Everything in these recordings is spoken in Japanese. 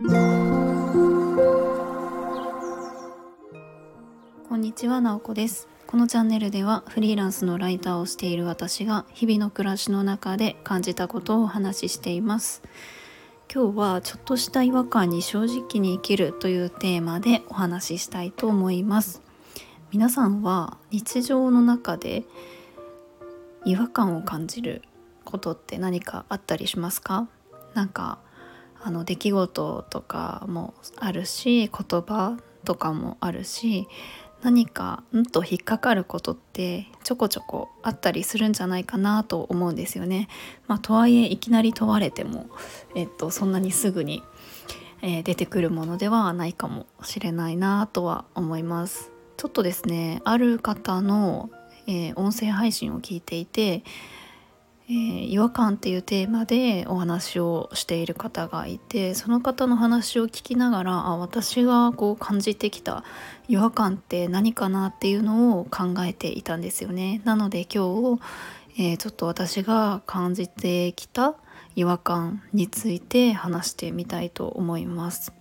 こんにちは、なおこです。このチャンネルではフリーランスのライターをしている私が日々の暮らしの中で感じたことをお話ししています。今日はちょっとした違和感に正直に生きるというテーマでお話ししたいと思います。皆さんは日常の中で違和感を感じることって何かあったりしますか？なんかあの出来事とかもあるし言葉とかもあるし何かんと引っかかることってちょこちょこあったりするんじゃないかなと思うんですよね。まあ、とはいえいきなり問われても、えっと、そんなにすぐに、えー、出てくるものではないかもしれないなとは思います。ちょっとですねある方の、えー、音声配信を聞いていてえー、違和感っていうテーマでお話をしている方がいてその方の話を聞きながらあ私がこう感じてきた違和感って何かなっていうのを考えていたんですよね。なので今日、えー、ちょっと私が感じてきた違和感について話してみたいと思います。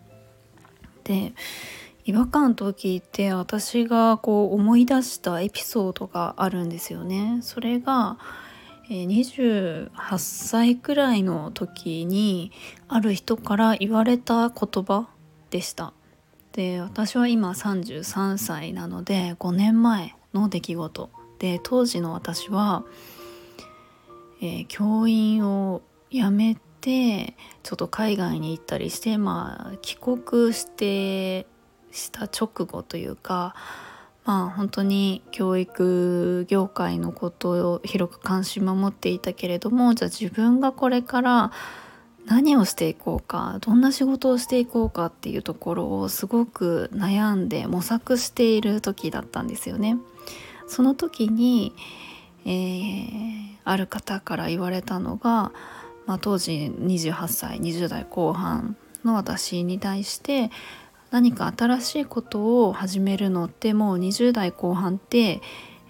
で違和感と聞いて私がこう思い出したエピソードがあるんですよね。それが28歳くらいの時にある人から言われた言葉でした。で私は今33歳なので5年前の出来事で当時の私は、えー、教員を辞めてちょっと海外に行ったりしてまあ帰国してした直後というかまあ本当に教育業界のことを広く関心を持っていたけれどもじゃあ自分がこれから何をしていこうかどんな仕事をしていこうかっていうところをすごく悩んで模索している時だったんですよね。その時に、えー、ある方から言われたのが、まあ、当時28歳20代後半の私に対して何か新しいことを始めるのってもう20代後半って、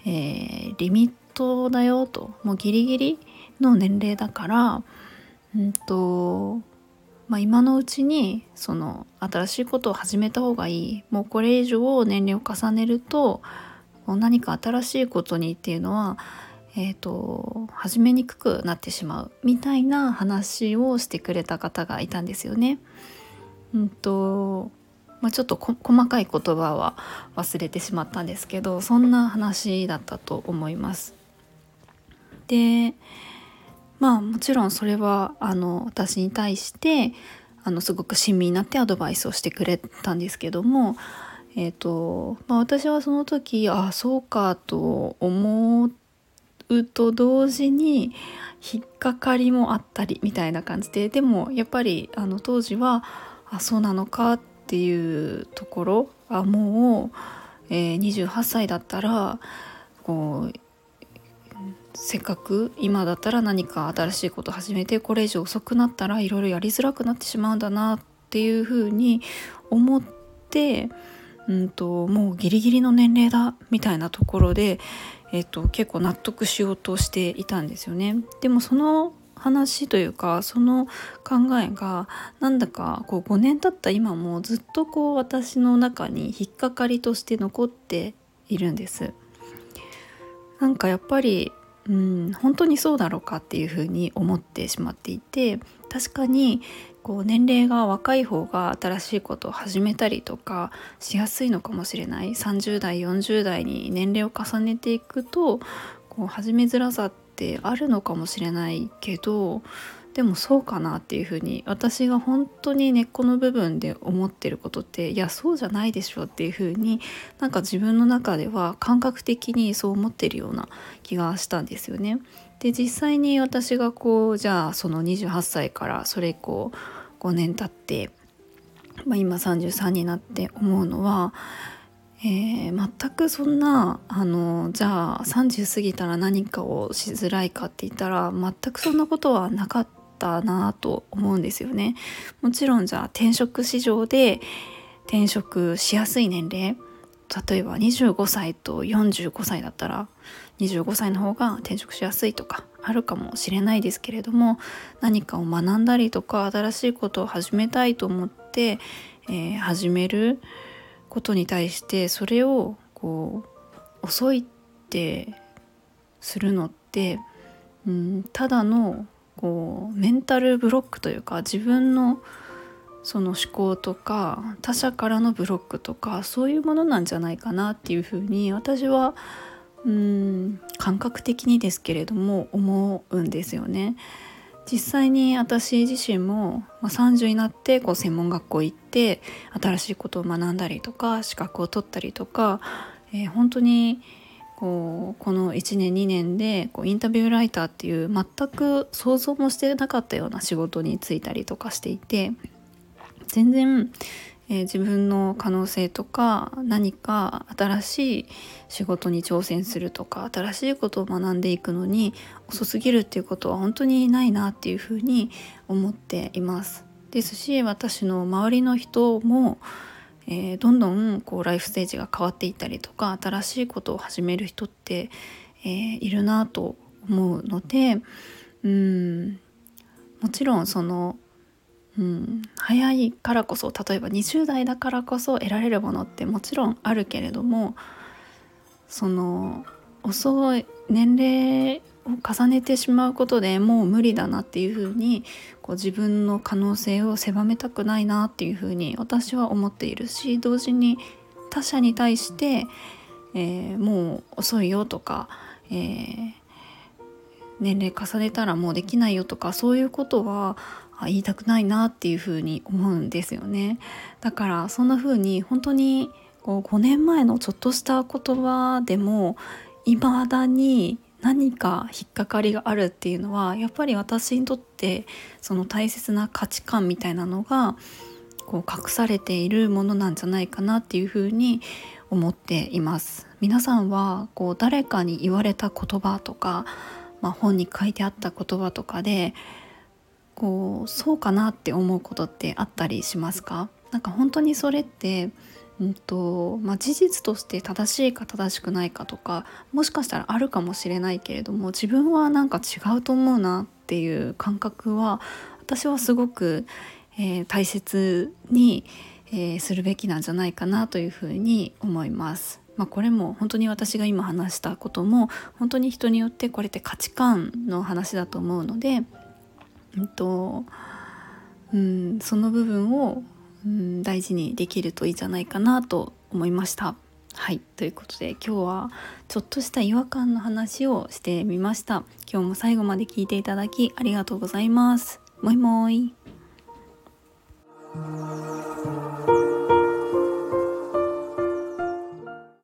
えー、リミットだよと。もうギリギリの年齢だから、うんとまあ、今のうちにその新しいことを始めた方がいい。もうこれ以上年齢を重ねると何か新しいことにっていうのは、えーと始めにくくなってしまう。みたいな話をしてくれた方がいたんですよね。うんとまあ、ちょっと細かい言葉は忘れてしまったんですけどそんな話だったと思います。でまあもちろんそれはあの私に対してあのすごく親身になってアドバイスをしてくれたんですけども、えーとまあ、私はその時ああそうかと思うと同時に引っかかりもあったりみたいな感じででもやっぱりあの当時はあそうなのかってっていうところあもう、えー、28歳だったらこうせっかく今だったら何か新しいこと始めてこれ以上遅くなったらいろいろやりづらくなってしまうんだなっていうふうに思って、うんと、もうギリギリの年齢だみたいなところで、えっと、結構納得しようとしていたんですよね。でもその話というかその考えがなんだかこう5年経った今もずっとこう私の中に引っかかりとして残っているんです。なんかやっぱりうん本当にそうだろうかっていうふうに思ってしまっていて確かにこう年齢が若い方が新しいことを始めたりとかしやすいのかもしれない30代40代に年齢を重ねていくとこう始めづらさってってあるのかもしれないけどでもそうかなっていうふうに私が本当に根っこの部分で思ってることっていやそうじゃないでしょっていうふうになんか自分の中では感覚的にそう思ってるような気がしたんですよね。で実際に私がこうじゃあその28歳からそれ以降5年経って、まあ、今33になって思うのはえー、全くそんなあのじゃあ30過ぎたら何かをしづらいかって言ったら全くそんなことはなかったなと思うんですよね。もちろんじゃあ転職市場で転職しやすい年齢例えば25歳と45歳だったら25歳の方が転職しやすいとかあるかもしれないですけれども何かを学んだりとか新しいことを始めたいと思って、えー、始めることに対してそれをこう遅いってするのって、うん、ただのこうメンタルブロックというか自分のその思考とか他者からのブロックとかそういうものなんじゃないかなっていうふうに私はうん感覚的にですけれども思うんですよね。実際に私自身も、まあ、30になってこう専門学校行って新しいことを学んだりとか資格を取ったりとか、えー、本当にこうこの1年2年でこうインタビューライターっていう全く想像もしてなかったような仕事に就いたりとかしていて全然、えー、自分の可能性とか何か新しい仕事に挑戦するとか新しいことを学んでいくのに遅すぎるっていうことは本当にないなっていうふうに思っています。ですし私の周りの人も、えー、どんどんこうライフステージが変わっていったりとか新しいことを始める人って、えー、いるなと思うのでうんもちろんそのうん、早いからこそ例えば20代だからこそ得られるものってもちろんあるけれどもその遅い年齢を重ねてしまうことでもう無理だなっていうふうにこう自分の可能性を狭めたくないなっていうふうに私は思っているし同時に他者に対して、えー、もう遅いよとか、えー、年齢重ねたらもうできないよとかそういうことは言いたくないなっていうふうに思うんですよね。だからそんな風に本当にこう5年前のちょっとした言葉でも未だに何か引っかかりがあるっていうのはやっぱり私にとってその大切な価値観みたいなのがこう隠されているものなんじゃないかなっていうふうに思っています皆さんはこう誰かに言われた言葉とか、まあ、本に書いてあった言葉とかでこうそうかなって思うことってあったりしますか？なんか本当にそれってうんとまあ、事実として正しいか正しくないかとかもしかしたらあるかもしれないけれども自分はなんか違うと思うなっていう感覚は私はすごく、えー、大切に、えー、するべきなんじゃないかなというふうに思います。まあ、これも本当に私が今話したことも本当に人によってこれって価値観の話だと思うので、えっとうん、その部分を、うん、大事にできるといいんじゃないかなと思いました。はいということで今日はちょっとした違和感の話をしてみました。今日も最後まで聞いていただきありがとうございます。もいもい。